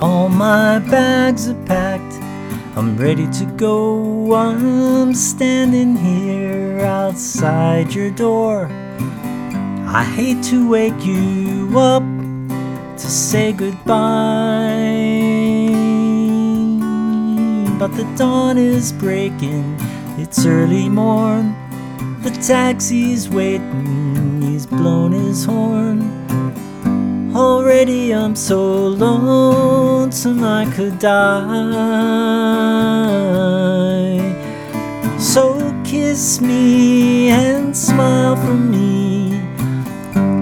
All my bags are packed. I'm ready to go. I'm standing here outside your door. I hate to wake you up to say goodbye. But the dawn is breaking, it's early morn. The taxi's waiting, he's blown his horn. Already I'm so lonesome I could die. So kiss me and smile for me.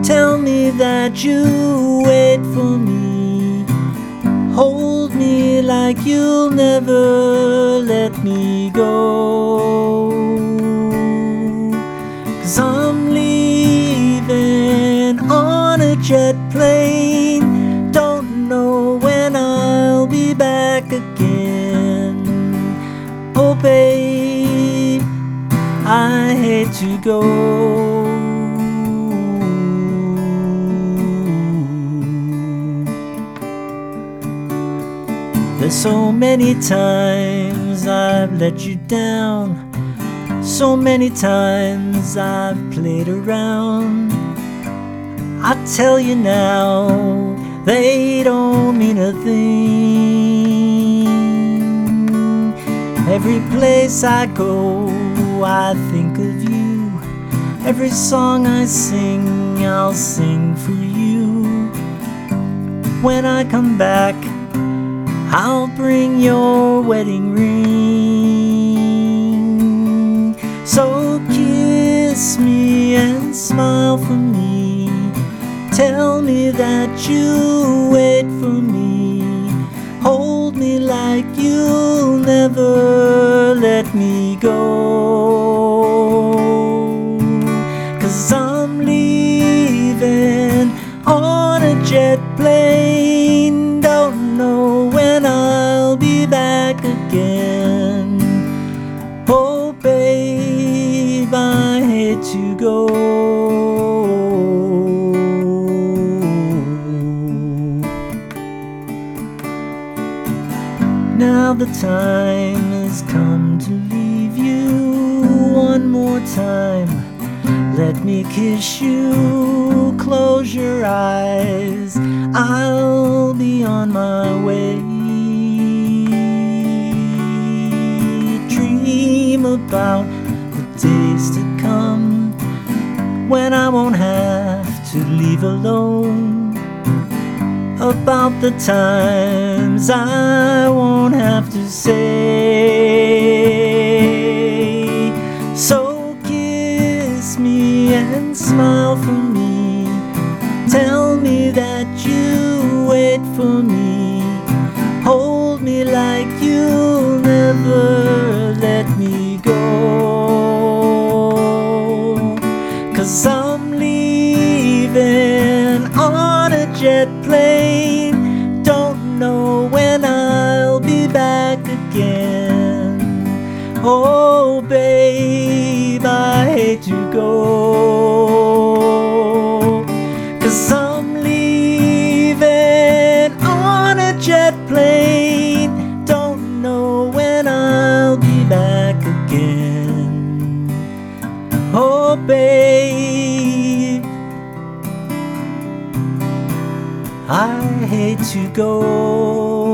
Tell me that you wait for me. Hold me like you'll never let me go. Cause I'm leaving on a jet plane. Babe, I hate to go. There's so many times I've let you down. So many times I've played around. I tell you now, they don't mean a thing. Every place I go, I think of you. Every song I sing, I'll sing for you. When I come back, I'll bring your wedding ring. So kiss me and smile for me. Tell me that you wait for me. Hold me like you'll go. Now the time has come to leave you one more time. Let me kiss you, close your eyes. I'll be on my way. Dream about the days when I won't have to leave alone. About the times I won't have to say. So kiss me and smile for me. Tell me that you wait for me. Hold me like you'll never Cause I'm leaving on a jet plane. Don't know when I'll be back again. Oh, babe, I hate to go.